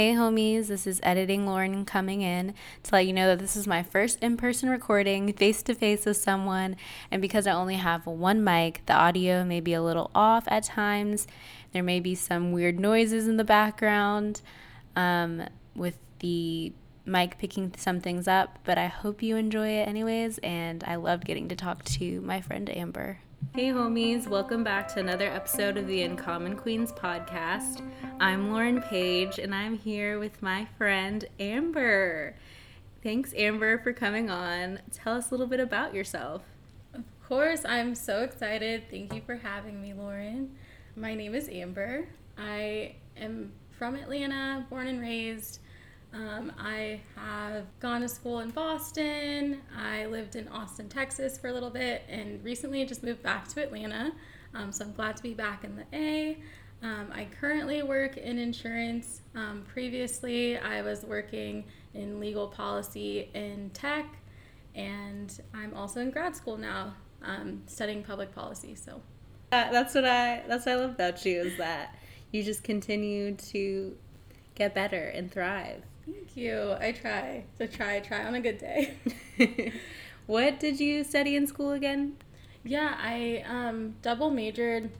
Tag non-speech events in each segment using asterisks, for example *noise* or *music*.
Hey homies, this is Editing Lauren coming in to let you know that this is my first in person recording face to face with someone. And because I only have one mic, the audio may be a little off at times. There may be some weird noises in the background um, with the mic picking some things up, but I hope you enjoy it anyways. And I loved getting to talk to my friend Amber. Hey, homies, welcome back to another episode of the Uncommon Queens podcast. I'm Lauren Page, and I'm here with my friend Amber. Thanks, Amber, for coming on. Tell us a little bit about yourself. Of course, I'm so excited. Thank you for having me, Lauren. My name is Amber. I am from Atlanta, born and raised. Um, I have gone to school in Boston. I lived in Austin, Texas for a little bit, and recently just moved back to Atlanta. Um, so I'm glad to be back in the A. Um, I currently work in insurance. Um, previously, I was working in legal policy in tech, and I'm also in grad school now, um, studying public policy. So uh, that's what I that's what I love about you is that you just continue to get better and thrive. Thank you. I try. So try, try on a good day. *laughs* what did you study in school again? Yeah, I um, double majored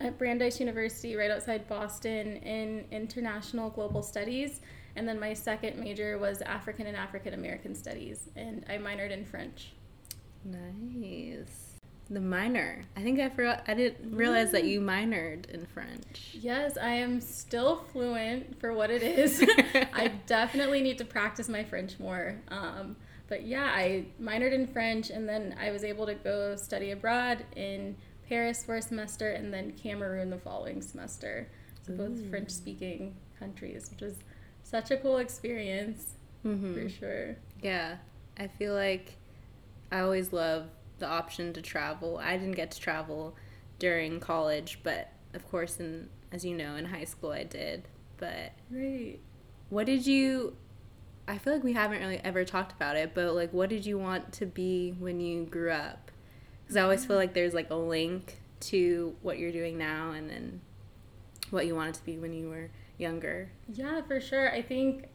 at Brandeis University right outside Boston in international global studies. And then my second major was African and African American studies. And I minored in French. Nice. The minor. I think I forgot. I didn't realize that you minored in French. Yes, I am still fluent for what it is. *laughs* I definitely need to practice my French more. Um, but yeah, I minored in French and then I was able to go study abroad in Paris for a semester and then Cameroon the following semester. So Ooh. both French speaking countries, which was such a cool experience mm-hmm. for sure. Yeah. I feel like I always love the option to travel. I didn't get to travel during college, but of course, in as you know, in high school I did. But right, what did you? I feel like we haven't really ever talked about it, but like, what did you want to be when you grew up? Because I always feel like there's like a link to what you're doing now, and then what you wanted to be when you were younger. Yeah, for sure. I think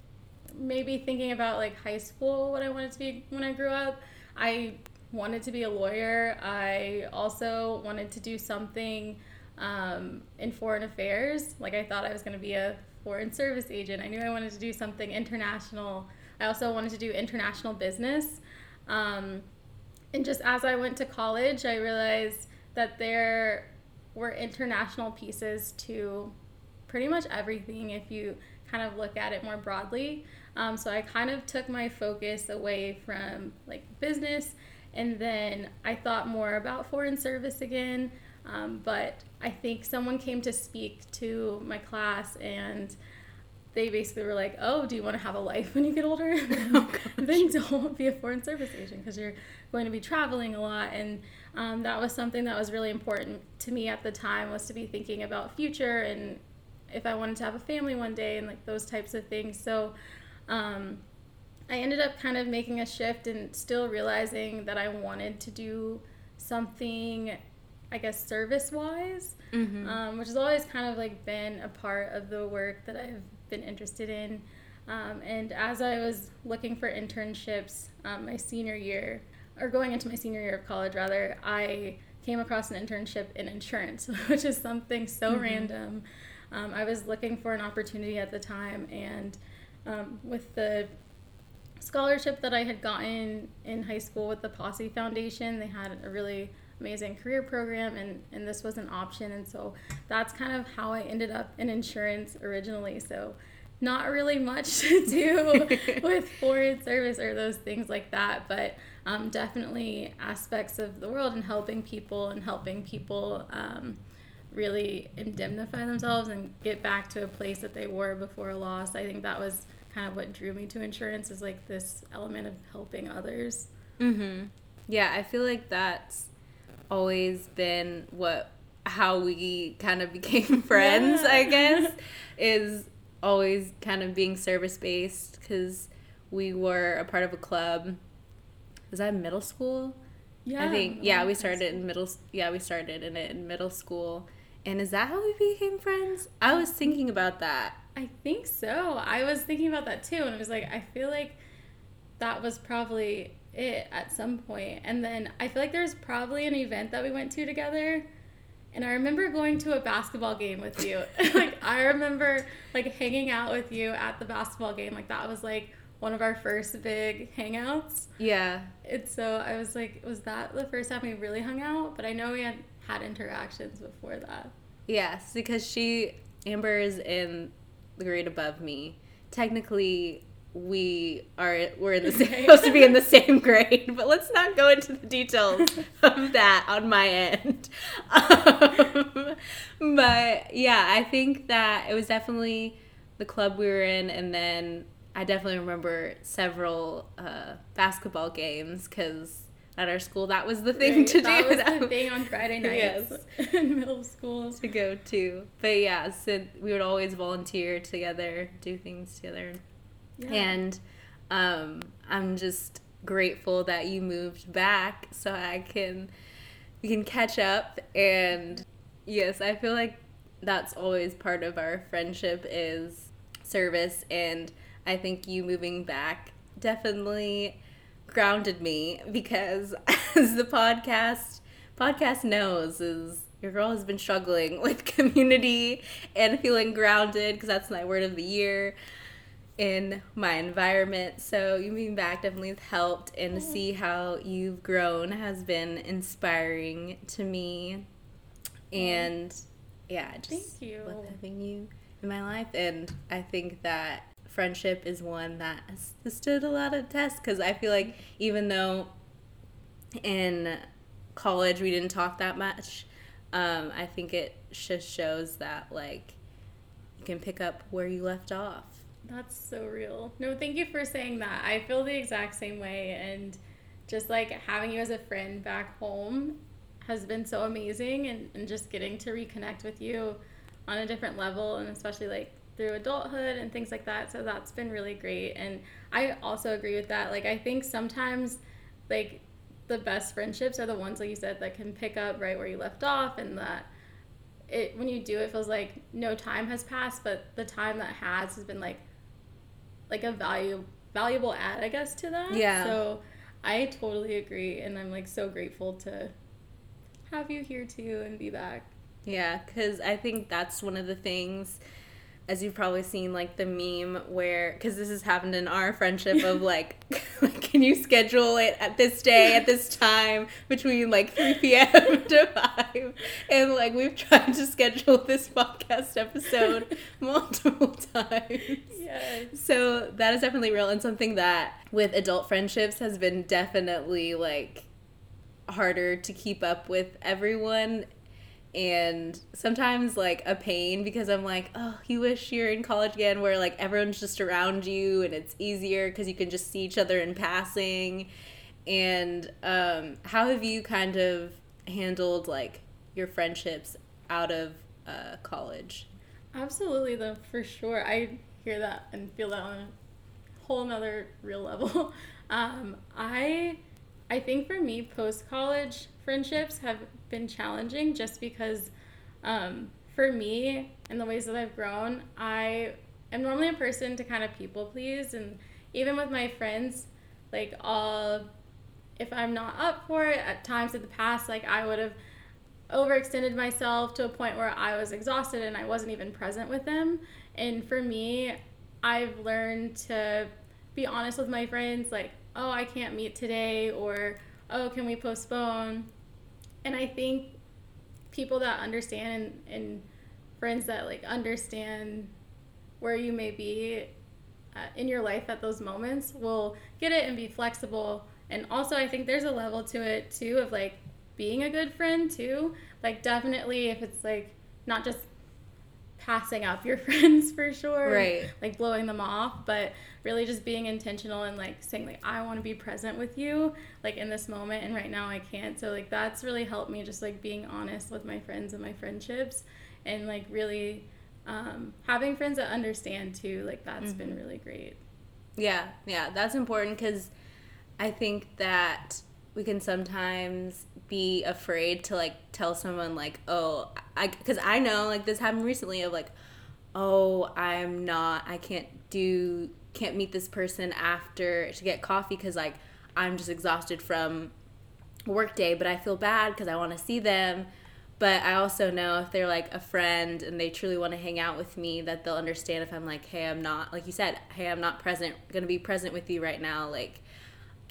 maybe thinking about like high school, what I wanted to be when I grew up. I wanted to be a lawyer. I also wanted to do something um, in foreign affairs. Like I thought I was going to be a foreign service agent. I knew I wanted to do something international. I also wanted to do international business. Um, and just as I went to college, I realized that there were international pieces to pretty much everything if you kind of look at it more broadly. Um, so I kind of took my focus away from like business and then I thought more about foreign service again. Um, but I think someone came to speak to my class and they basically were like, "Oh, do you want to have a life when you get older? *laughs* oh, *laughs* then don't be a foreign service agent because you're going to be traveling a lot." And um, that was something that was really important to me at the time was to be thinking about future and if I wanted to have a family one day and like those types of things. So um, I ended up kind of making a shift and still realizing that I wanted to do something, I guess, service wise, mm-hmm. um, which has always kind of like been a part of the work that I've been interested in. Um, and as I was looking for internships um, my senior year, or going into my senior year of college, rather, I came across an internship in insurance, *laughs* which is something so mm-hmm. random. Um, I was looking for an opportunity at the time, and um, with the scholarship that I had gotten in high school with the Posse Foundation. They had a really amazing career program, and, and this was an option. And so that's kind of how I ended up in insurance originally. So, not really much *laughs* to do *laughs* with foreign service or those things like that, but um, definitely aspects of the world and helping people and helping people. Um, really indemnify themselves and get back to a place that they were before a loss. I think that was kind of what drew me to insurance is like this element of helping others. Mhm. Yeah, I feel like that's always been what how we kind of *laughs* became friends, yeah. I guess, *laughs* is always kind of being service based cuz we were a part of a club. Was that middle school? Yeah. I think yeah, we started in middle yeah, we started in it in middle school. And is that how we became friends? I was thinking about that I think so. I was thinking about that too, and I was like, I feel like that was probably it at some point. And then I feel like there's probably an event that we went to together. And I remember going to a basketball game with you. *laughs* like I remember like hanging out with you at the basketball game. Like that was like one of our first big hangouts. Yeah. It's so I was like, was that the first time we really hung out? But I know we had had interactions before that. Yes, because she Amber is in the grade above me. Technically, we are we're in the *laughs* same, supposed to be in the same grade, but let's not go into the details *laughs* of that on my end. *laughs* Um, but yeah, I think that it was definitely the club we were in, and then I definitely remember several uh, basketball games because at our school that was the thing Right, to that do. was *laughs* the thing on Friday *laughs* nights *laughs* in middle school. to go to. But yeah, so we would always volunteer together, do things together. Yeah. And um, I'm just grateful that you moved back so I can we can catch up and yes, I feel like that's always part of our friendship is service and I think you moving back definitely grounded me because *laughs* as the podcast podcast knows is your girl has been struggling with *laughs* community and feeling grounded because that's my word of the year in my environment. So you being back definitely has helped, and to see how you've grown has been inspiring to me. And yeah, just Thank you. love having you in my life, and I think that friendship is one that has stood a lot of tests because I feel like even though in college we didn't talk that much, um, I think it just shows that like you can pick up where you left off. That's so real. No, thank you for saying that. I feel the exact same way. And just like having you as a friend back home has been so amazing. And, and just getting to reconnect with you on a different level, and especially like through adulthood and things like that. So that's been really great. And I also agree with that. Like, I think sometimes, like, the best friendships are the ones, like you said, that can pick up right where you left off and that it when you do it feels like no time has passed but the time that has has been like like a value valuable add i guess to that Yeah. so i totally agree and i'm like so grateful to have you here too and be back Yeah, because I think that's one of the things, as you've probably seen, like the meme where, because this has happened in our friendship of *laughs* like, *laughs* like, can you schedule it at this day, at this time, between like 3 p.m. *laughs* to 5? And like, we've tried to schedule this podcast episode multiple times. yes So that is definitely real and something that with adult friendships has been definitely like harder to keep up with everyone and sometimes like a pain because I'm like, oh, you wish you're in college again where like everyone's just around you and it's easier because you can just see each other in passing. And um, how have you kind of handled like your friendships out of uh, college? Absolutely, though, for sure. I hear that and feel that on a whole nother real level. *laughs* Um, I, I think for me, post college friendships have been challenging just because, um, for me and the ways that I've grown, I am normally a person to kind of people please, and even with my friends, like I'll, if I'm not up for it, at times in the past, like I would have overextended myself to a point where I was exhausted and I wasn't even present with them. And for me, I've learned to be honest with my friends like, oh, I can't meet today, or oh, can we postpone? And I think people that understand and, and friends that like understand where you may be uh, in your life at those moments will get it and be flexible. And also, I think there's a level to it too of like being a good friend too. Like, definitely, if it's like not just passing up your *laughs* friends for sure, Right. Like blowing them off, but really just being intentional and like saying like I want to be present with you, like in this moment, and right now I can't. So like that's really helped me just like being honest with my friends and my friendships, and like really um, having friends that understand too. Like that's been really great. Yeah, yeah, that's important because I think that we can sometimes be afraid to like tell someone like, oh, I because I know like this happened recently of like, oh, I'm not, I can't do, can't meet this person after to get coffee because like I'm just exhausted from work day, but I feel bad because I want to see them. But I also know if they're like a friend and they truly want to hang out with me, that they'll understand if I'm like, hey, I'm not, like you said, hey, I'm not present, gonna be present with you right now. Like,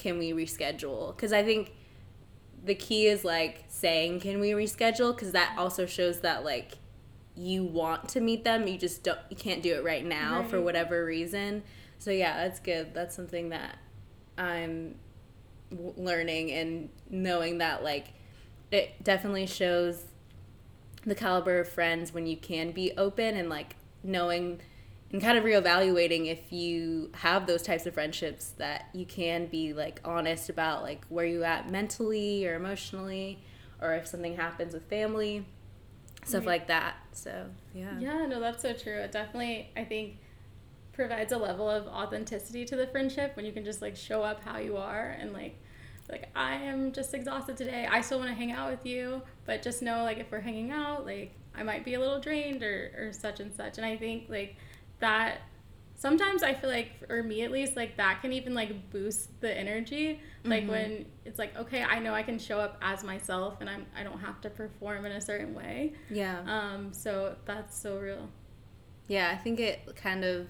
can we reschedule? Because I think the key is like saying, can we reschedule? Because that also shows that like you want to meet them, you just don't, you can't do it right now right. for whatever reason. So yeah, that's good. That's something that I'm learning and knowing that like it definitely shows the caliber of friends when you can be open and like knowing and kind of reevaluating if you have those types of friendships that you can be like honest about like where you at mentally or emotionally or if something happens with family stuff right. like that so yeah yeah no that's so true it definitely i think provides a level of authenticity to the friendship when you can just like show up how you are and like like I am just exhausted today. I still want to hang out with you, but just know like if we're hanging out, like I might be a little drained or or such and such. And I think like that sometimes I feel like or me at least like that can even like boost the energy. Like mm-hmm. when it's like okay, I know I can show up as myself and I'm I don't have to perform in a certain way. Yeah. Um so that's so real. Yeah, I think it kind of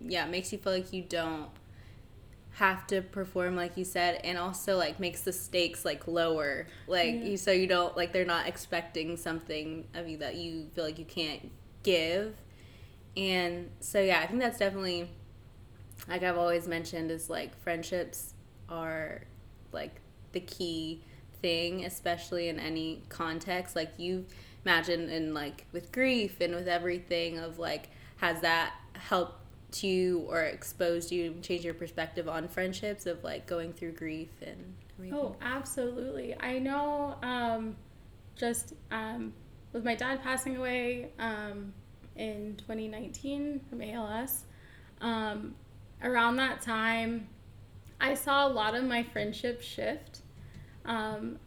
yeah, makes you feel like you don't have to perform like you said and also like makes the stakes like lower like yeah. you so you don't like they're not expecting something of you that you feel like you can't give and so yeah i think that's definitely like i've always mentioned is like friendships are like the key thing especially in any context like you imagine in like with grief and with everything of like has that helped you or exposed you change your perspective on friendships of like going through grief and everything? Oh, absolutely. I know um, just um, with my dad passing away um, in 2019 from ALS, um, around that time, I saw a lot of my friendships shift. Um,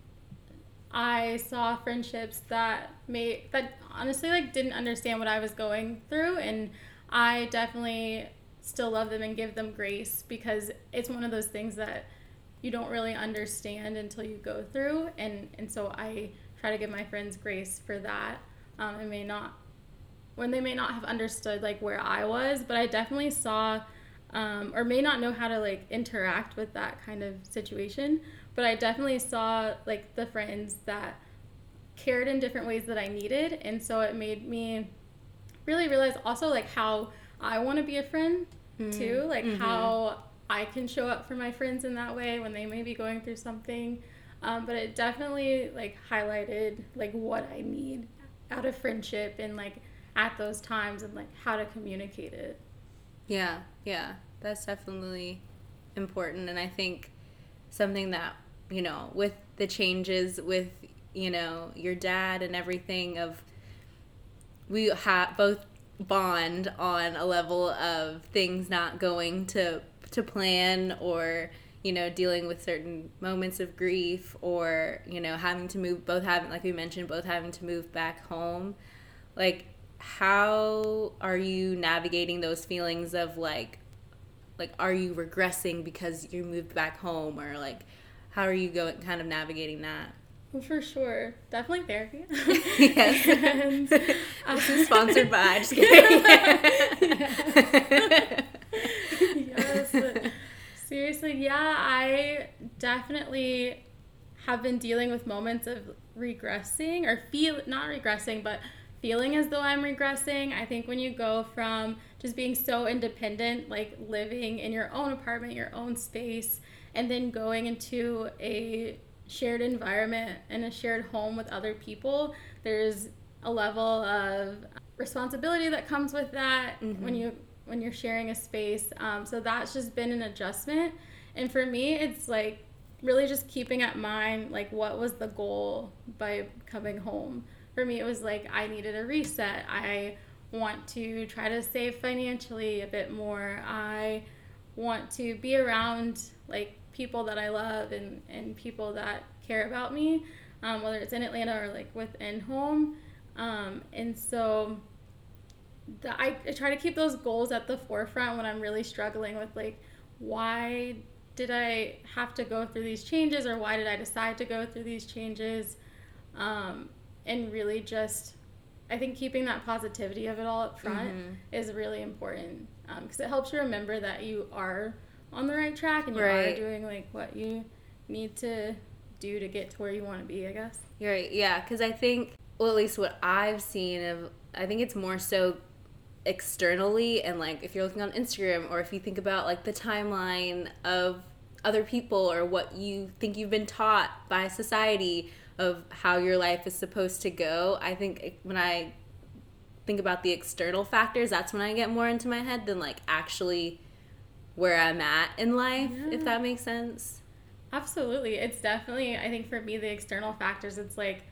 I saw friendships that made that honestly like didn't understand what I was going through and I definitely still love them and give them grace because it's one of those things that you don't really understand until you go through and and so I try to give my friends grace for that um, and may not when they may not have understood like where I was but I definitely saw um, or may not know how to like interact with that kind of situation but I definitely saw like the friends that cared in different ways that I needed and so it made me really realize also like how I want to be a friend mm-hmm. too, like mm-hmm. how I can show up for my friends in that way when they may be going through something. Um, but it definitely like highlighted like what I need out of friendship and like at those times and like how to communicate it. Yeah, yeah, that's definitely important, and I think something that you know with the changes with you know your dad and everything of we have both bond on a level of things not going to to plan or you know dealing with certain moments of grief or you know having to move both having like we mentioned both having to move back home like how are you navigating those feelings of like like are you regressing because you moved back home or like how are you going kind of navigating that well, for sure. Definitely therapy. *laughs* *laughs* yes. and, uh, *laughs* this is sponsored by. Just kidding. yes. Seriously, yeah, I definitely have been dealing with moments of regressing or feel not regressing, but feeling as though I'm regressing. I think when you go from just being so independent, like living in your own apartment, your own space, and then going into a shared environment and a shared home with other people, there's a level of responsibility that comes with that mm-hmm. when you when you're sharing a space. Um, so that's just been an adjustment. And for me, it's like really just keeping at mind like what was the goal by coming home. For me, it was like I needed a reset. I want to try to save financially a bit more. I want to be around like people that I love and, and people that care about me, um, whether it's in Atlanta or like within home. Um, and so the, I, I try to keep those goals at the forefront when I'm really struggling with like why did I have to go through these changes or why did I decide to go through these changes um, and really just I think keeping that positivity of it all up front mm-hmm. is really important because um, it helps you remember that you are on the right track and you right. are doing like what you need to do to get to where you want to be. I guess. You're right. Yeah, because I think well, at least what I've seen of, I think it's more so externally and like if you're looking on Instagram or if you think about like the timeline of other people or what you think you've been taught by society of how your life is supposed to go. I think when I think about the external factors, that's when I get more into my head than like actually where I'm at in life, yeah. if that makes sense. Absolutely. It's definitely, I think for me, the external factors, it's like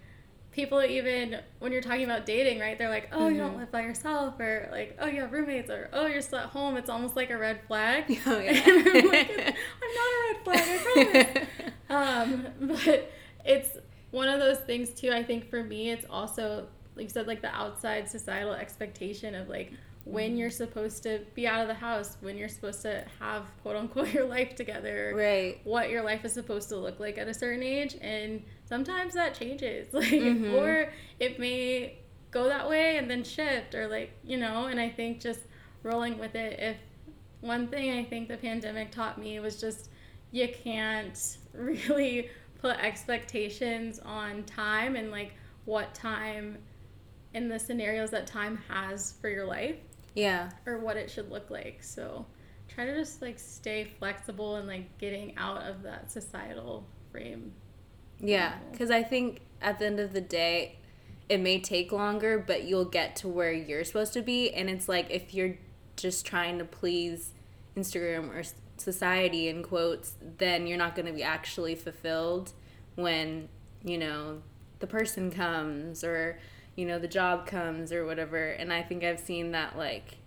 people even, when you're talking about dating, right? They're like, oh, mm-hmm. you don't mm-hmm. live by yourself, or like, oh, you have roommates, or oh, you're still at home. It's almost like a red flag. *laughs* Oh, *laughs* yeah. I'm, like, I'm not a red flag, I promise. *laughs* um, but it's, one of those things too i think for me it's also like you said like the outside societal expectation of like when mm-hmm. you're supposed to be out of the house when you're supposed to have quote unquote *laughs* your life together right what your life is supposed to look like at a certain age and sometimes that changes *laughs* like mm-hmm. or it may go that way and then shift or like you know and i think just rolling with it if one thing i think the pandemic taught me was just you can't *laughs* really put expectations on time and like what time in the scenarios that time has for your life. Yeah. Or what it should look like. So try to just like stay flexible and like getting out of that societal frame. Yeah, because I think at the end of the day, it may take longer, but you'll get to where you're supposed to be. And it's like if you're just trying to please Instagram or society in quotes, then you're not going to be actually fulfilled when, you know, the person comes or, you know, the job comes or whatever. And I think I've seen that like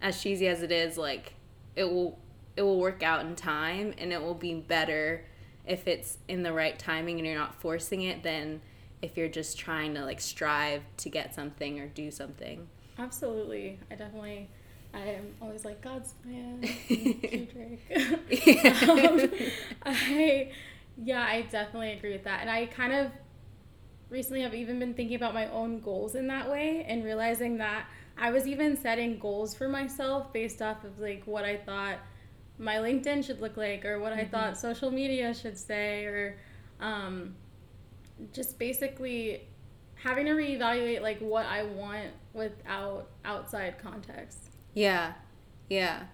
as cheesy as it is, like it will it will work out in time and it will be better if it's in the right timing and you're not forcing it than if you're just trying to like strive to get something or do something. Absolutely. I definitely I am always like God's plan. *laughs* Drake. *laughs* um, I yeah, I definitely agree with that, and I kind of recently have even been thinking about my own goals in that way and realizing that I was even setting goals for myself based off of like what I thought my LinkedIn should look like or what mm-hmm. I thought social media should say or um, just basically having to reevaluate like what I want without outside context. Yeah. Yeah.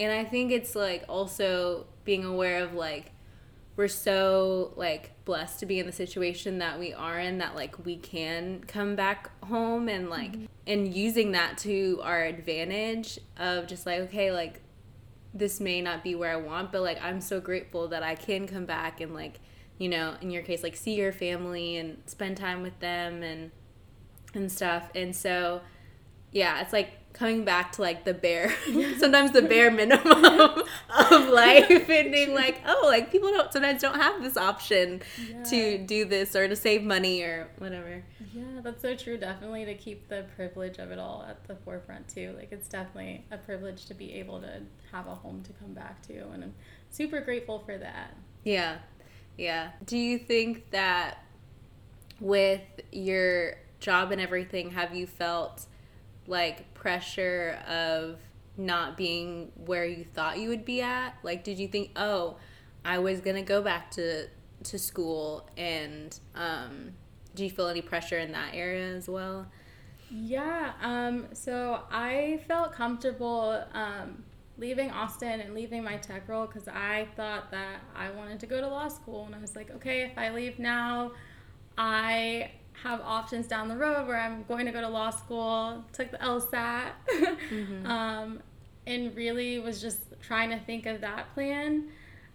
And I think it's like also being aware of like we're so like blessed to be in the situation that we are in that like we can come back home and like mm-hmm. and using that to our advantage of just like okay like this may not be where I want but like I'm so grateful that I can come back and like you know in your case like see your family and spend time with them and and stuff and so yeah it's like coming back to like the bare *laughs* sometimes the bare minimum *laughs* of life and being like oh like people don't sometimes don't have this option yeah. to do this or to save money or whatever. Yeah that's so true. Definitely to keep the privilege of it all at the forefront too. Like it's definitely a privilege to be able to have a home to come back to and i'm super grateful for that. Yeah. Yeah. Do you think that with your job and everything have you felt like pressure of not being where you thought you would be at? Like, did you think, oh, I was gonna go back to to school, and um, do you feel any pressure in that area as well? Yeah. Um, so I felt comfortable um, leaving Austin and leaving my tech role because I thought that I wanted to go to law school, and I was like, okay, if I leave now, I have options down the road where I'm going to go to law school, took the LSAT, mm-hmm. *laughs* um, and really was just trying to think of that plan.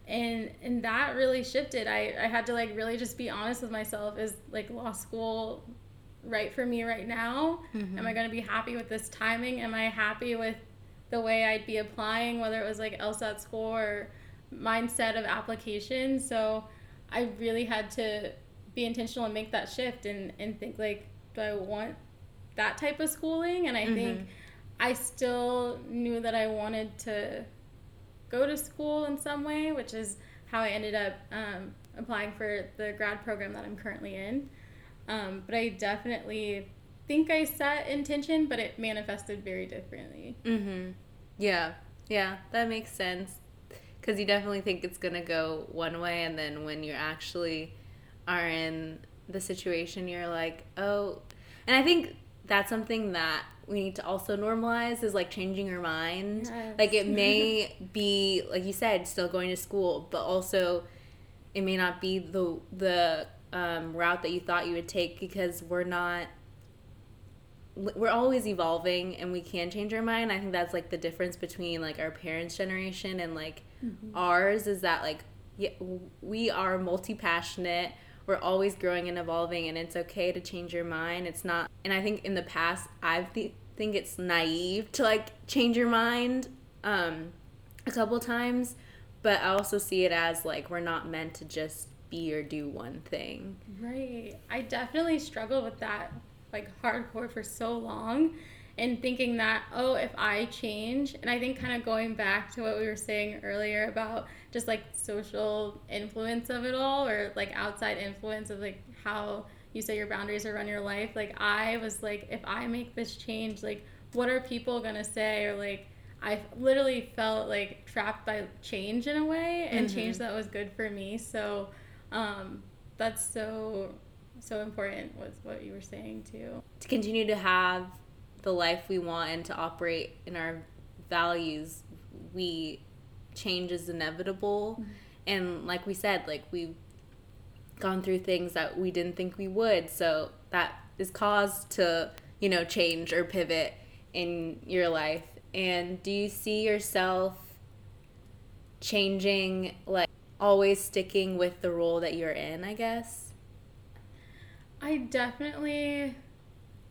And and that really shifted. I, I had to like really just be honest with myself. Is like law school right for me right now? Mm-hmm. Am I going to be happy with this timing? Am I happy with the way I'd be applying, whether it was like LSAT score or mindset of application? So I really had to be intentional and make that shift and, and think like do i want that type of schooling and i mm-hmm. think I still knew that I wanted to go to school in some way, which is how I ended up um, applying for the grad program that I'm currently in. Um, but I definitely think I set intention, but it manifested very differently. Mm-hmm. Yeah, yeah, that makes sense. Because you definitely think it's gonna go one way, and then when you're actually are in the situation, you're like, oh. And I think that's something that we need to also normalize is like changing your mind. Yes. Like it may *laughs* be, like you said, still going to school, but also it may not be the the um, route that you thought you would take because we're not we're always evolving and we can change our mind. I think that's like the difference between like our parents' generation and like Mm-hmm. ours is that like yeah, we are multi-passionate. We're always growing and evolving and it's okay to change your mind. It's not and I think in the past I th- think it's naive to like change your mind um a couple times, but I also see it as like we're not meant to just be or do one thing. Right. I definitely struggled with that like hardcore for so long and thinking that, oh, if I change, and I think kind of going back to what we were saying earlier about just like social influence of it all or like outside influence of like how you set your boundaries or run your life. Like I was like, if I make this change, like what are people gonna say or like I literally felt like trapped by change in a way and Mhm. change that was good for me. So um, that's so so important was what you were saying too. to continue to have the life we want and to operate in our values we change is inevitable and like we said like we've gone through things that we didn't think we would so that is cause to you know change or pivot in your life and do you see yourself changing like always sticking with the role that you're in i guess I definitely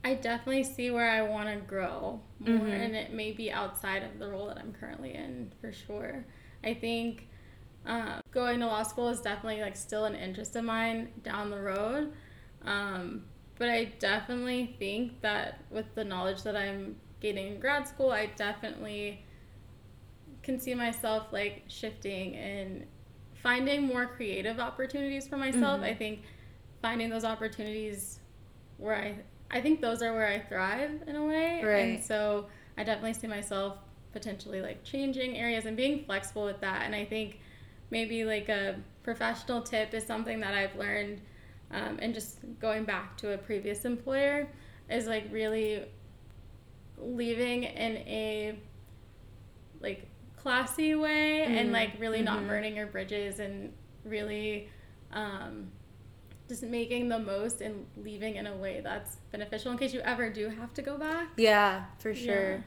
I definitely see where I want to grow more Mhm. and it may be outside of the role that I'm currently in for sure. I think um, going to law school is definitely like still an interest of mine down the road. Um, but I definitely think that with the knowledge that I'm gaining in grad school, I definitely can see myself like shifting and finding more creative opportunities for myself. Mhm. I think finding those opportunities where I I think those are where I thrive in a way. Right. And so I definitely see myself potentially like changing areas and being flexible with that. And I think maybe like a professional tip is something that I've learned um, and just going back to a previous employer is like really leaving in a like classy way and Mhm. like really not Mhm. burning your bridges and really um, just making the most and leaving in a way that's beneficial in case you ever do have to go back. Yeah, for sure. Yeah,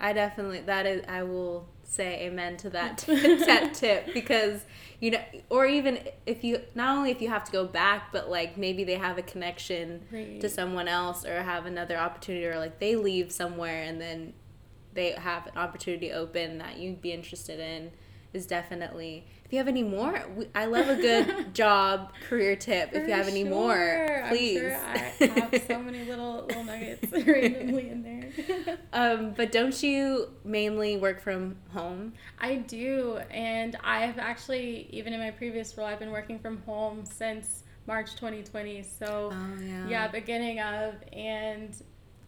I definitely that is I will say amen to that *laughs* *laughs* t- that tip because you know or even if you not only if you have to go back but like maybe they have a connection Right. to someone else or have another opportunity or like they leave somewhere and then they have an opportunity open that you'd be interested in is definitely if you have any more we, i love a good *laughs* job career tip if you have any sure. more please sure I have so many little little nuggets *laughs* randomly in there. *laughs* um, but don't you mainly work from home I do, and I've actually even in my previous role, I've been working from home since March 2020. So oh yeah yeah, beginning of, and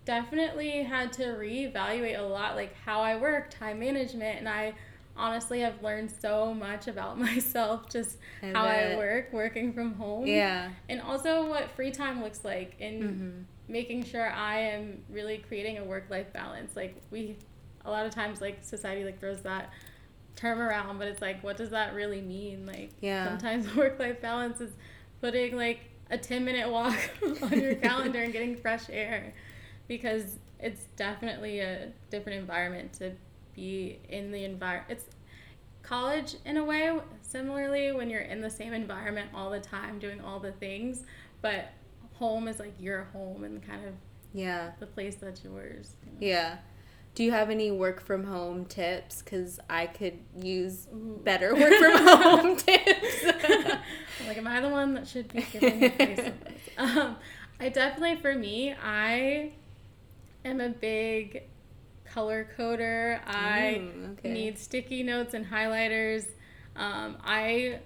definitely had to reevaluate a lot, like how I work, time management, and I honestly i've learned so much about *laughs* myself just I how I work working from home yeah and also what free time looks like and Mhm. making sure I am really creating a work life balance. Like we a lot of times like society like throws that term around, but it's like what does that really mean? Like Yeah. sometimes *laughs* work life balance is putting like a 10 minute walk *laughs* on your calendar and getting fresh air because it's definitely a different environment to be in the environment. It's college in a way similarly when you're in the same environment all the time doing all the things but home is like your home and kind of yeah. the place that's yours you know? yeah. Do you have any work from home tips? Because i could use better work from home *laughs* tips. *laughs* Like am i the one that should be giving advice *laughs* um, i definitely for me i am a big color coder. I mm, okay. need sticky notes and highlighters. Um, I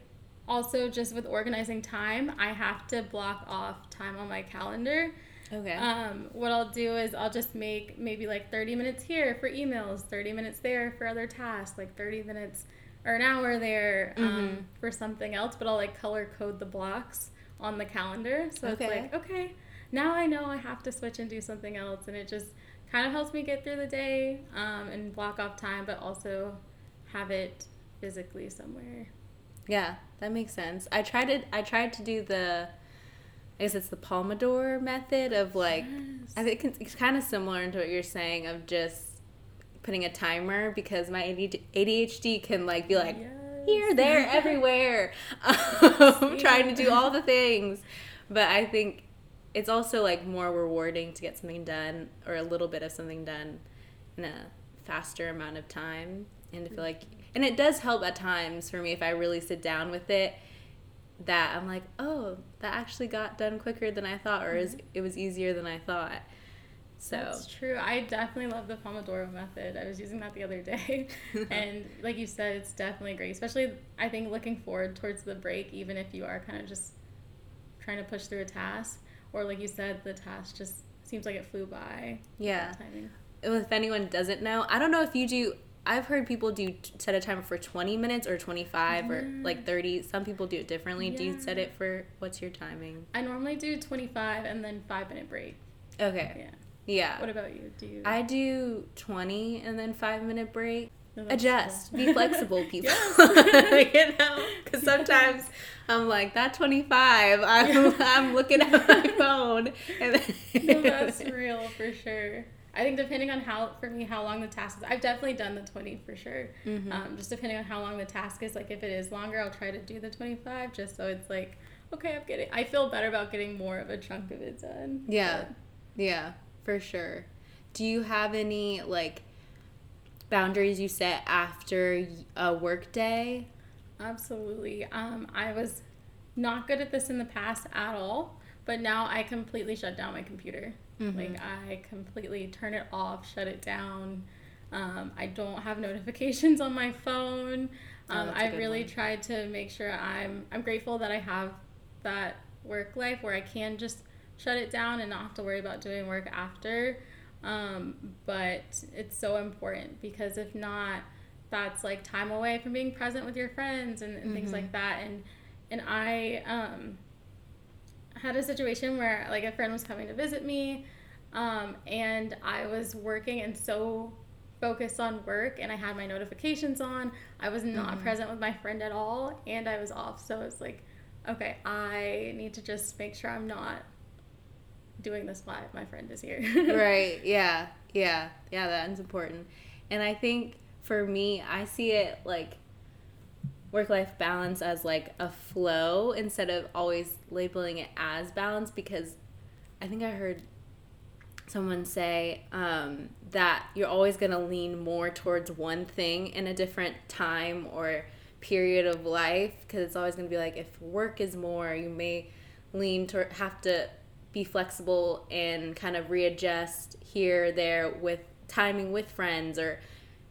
also just with organizing time, I have to block off time on my calendar. Okay. Um, what I'll do is I'll just make maybe like 30 minutes here for emails, 30 minutes there for other tasks, like 30 minutes or an hour there um, mm-hmm. for something else, but I'll like color code the blocks on the calendar. So okay. it's like, okay, now I know I have to switch and do something else. And it just kind of helps me get through the day um, and block off time, but also have it physically somewhere. Yeah, that makes sense. I tried it. I tried to do the I guess it's the Pomodoro method of like, yes. I think it's, it's kind of similar to what you're saying of just putting a timer because my ADHD can like be like yes. here, there, everywhere, *laughs* *laughs* um, trying to do all the *laughs* things. But I think it's also like more rewarding to get something done or a little bit of something done in a faster amount of time and to feel like and it does help at times for me if I really sit down with it that I'm like, oh, that actually got done quicker than I thought, or mm-hmm. is it was easier than I thought. So that's true. I definitely love the Pomodoro method. I was using that the other day, *laughs* and like you said, it's definitely great. Especially, I think looking forward towards the break, even if you are kind of just trying to push through a task, or like you said, the task just seems like it flew by. Yeah. If anyone doesn't know, I don't know if you do. I've heard people do set a timer for 20 minutes or 25 yeah. or mm. like 30. Some people do it differently. Yeah. Do you set it for what's your timing? I normally do 25 and then 5 minute break. Okay. Yeah. Yeah. What about you? Do you I do 20 and then 5 minute break. Oh, Adjust. Cool. Be *laughs* flexible, people. *laughs* you know, *laughs* cuz sometimes I'm like that 25. I'm. I'm looking at my phone and no, that's real for sure. I think depending on how for me how long the task is, I've definitely done the twenty for sure. Mm-hmm. Um, just depending on how long the task is. Like if it is longer, I'll try to do the twenty five just so it's like okay, I'm getting. I feel better about getting more of a chunk of it done. Yeah, but. yeah, for sure. Do you have any like boundaries you set after a work day? Absolutely. Um, I was not good at this in the past at all, but now I completely shut down my computer. Mm-hmm. Like I completely turn it off, shut it down. Um, I don't have notifications *laughs* on my phone. Oh, um, oh, I really one. tried to make sure I'm I'm grateful that I have that work life where I can just shut it down and not have to worry about doing work after. Um, but it's so important because if not, that's like time away from being present with your friends and, and mm-hmm. things like that. And and I um, had a situation where like a friend was coming to visit me um, and I was working and so focused on work and I had my notifications on. I was not mm-hmm. present with my friend at all and I was off. So it's like, okay, I need to just make sure I'm not doing this live. My friend is here. *laughs* right. Yeah. Yeah. Yeah, that's important. And I think for me, I see it like work life balance as like a flow instead of always labeling it as balance because I think I heard someone say um, that you're always going to lean more towards one thing in a different time or period of life because it's always going to be like if work is more you may lean to have to be flexible and kind of readjust here there with timing with friends or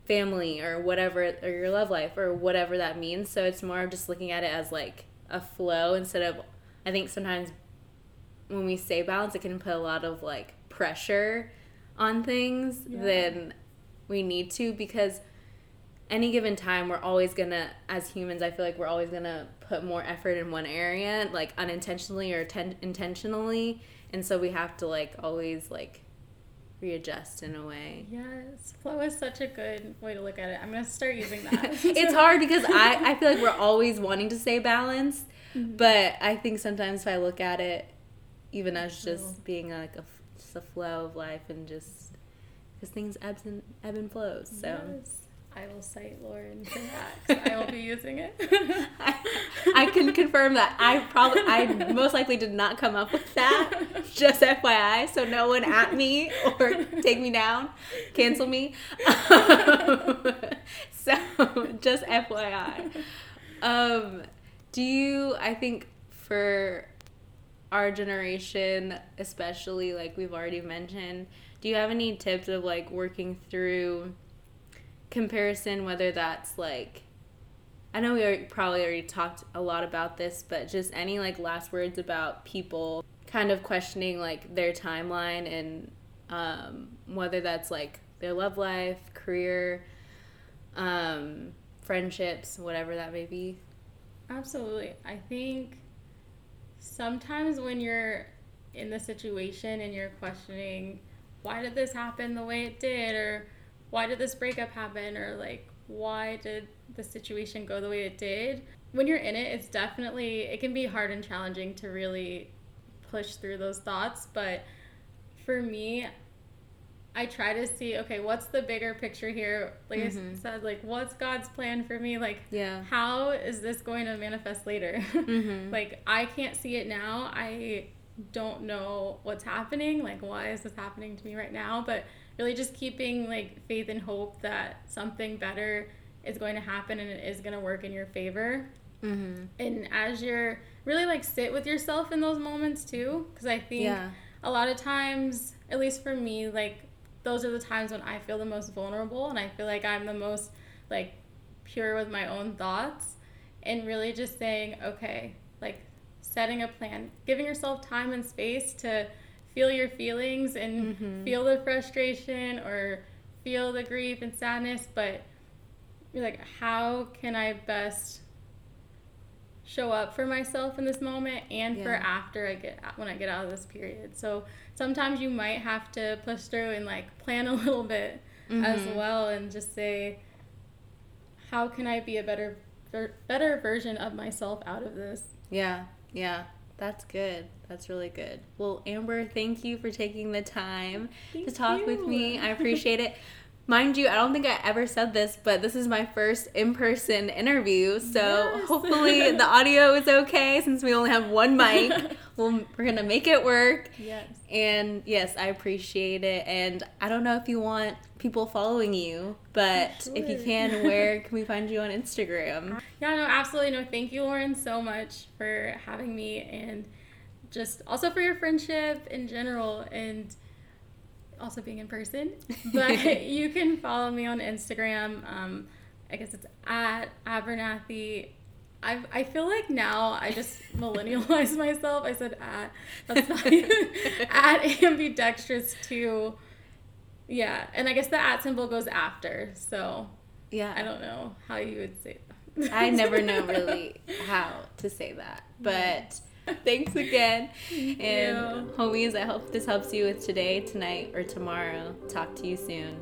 family or whatever or your love life or whatever that means so it's more of just looking at it as like a flow instead of i think sometimes when we say balance it can put a lot of like pressure on things yeah. than we need to because any given time we're always gonna as humans i feel like we're always gonna put more effort in one area like unintentionally or ten- intentionally and so we have to like always like readjust in a way. Yes, flow is such a good way to look at it. I'm gonna start using that. *laughs* it's hard because I I feel like we're always wanting to stay balanced, mm-hmm. but I think sometimes if I look at it, even as just being like a just a flow of life and just because things ebbs and ebb and flows. So. Yes. I will cite Lauren for *laughs* that. I will be using it. I, I, can confirm that I probably, I most likely did not come up with that. Just FYI, so no one at me or take me down, cancel me. *laughs* so just FYI. Um, do you? I think for our generation, especially like we've already mentioned, do you have any tips of like working through comparison, whether that's like I know we already, probably already talked a lot about this, but just any like last words about people kind of questioning like their timeline and um, whether that's like their love life, career, um, friendships, whatever that may be. Absolutely. I think sometimes when you're in the situation and you're questioning why did this happen the way it did or why did this breakup happen or like why did the situation go the way it did when you're in it it's definitely it can be hard and challenging to really push through those thoughts but for me I try to see, okay, what's the bigger picture here? Like mm-hmm. I said, like what's God's plan for me? Like, yeah, how is this going to manifest later? *laughs* Mm-hmm. like I can't see it now. I don't know what's happening. Like, why is this happening to me right now? But really, just keeping like faith and hope that something better is going to happen and it is going to work in your favor. Mm-hmm. And as you're really like sit with yourself in those moments too, because I think yeah. a lot of times, at least for me, like those are the times when I feel the most vulnerable and I feel like I'm the most like pure with my own thoughts and really just saying, okay, like setting a plan, giving yourself time and space to feel your feelings and mm-hmm. feel the frustration or feel the grief and sadness, but you're like, how can I best show up for myself in this moment and yeah. for after I get when I get out of this period. So sometimes you might have to push through and like plan *laughs* a little bit mm-hmm. as well and just say how can I be a better better version of myself out of this? Yeah. Yeah. That's good. That's really good. Well, Amber, thank you for taking the time thank to talk you. with me. I *laughs* appreciate it. Mind you, I don't think I ever said this, but this is my first in person interview. So yes. hopefully the audio is okay since we only have one mic. *laughs* we'll, we're going to make it work. Yes. And yes, I appreciate it. And I don't know if you want people following you, but sure. if you can, where *laughs* can we find you on Instagram? Yeah, no, absolutely. No, thank you, Lauren, so much for having me and just also for your friendship in general. And also being in person. *laughs* But you can follow me on Instagram. Um, I guess it's at Abernathy. I I feel like now I just *laughs* millennialized myself. I said at. That's not *laughs* at ambidextrous too. Yeah, and I guess the at symbol goes after. So yeah, I don't know how you would say that. I never know *laughs* really how to say that, but. Thanks again. Thank and you. homies, I hope this helps you with today, tonight, or tomorrow. Talk to you soon.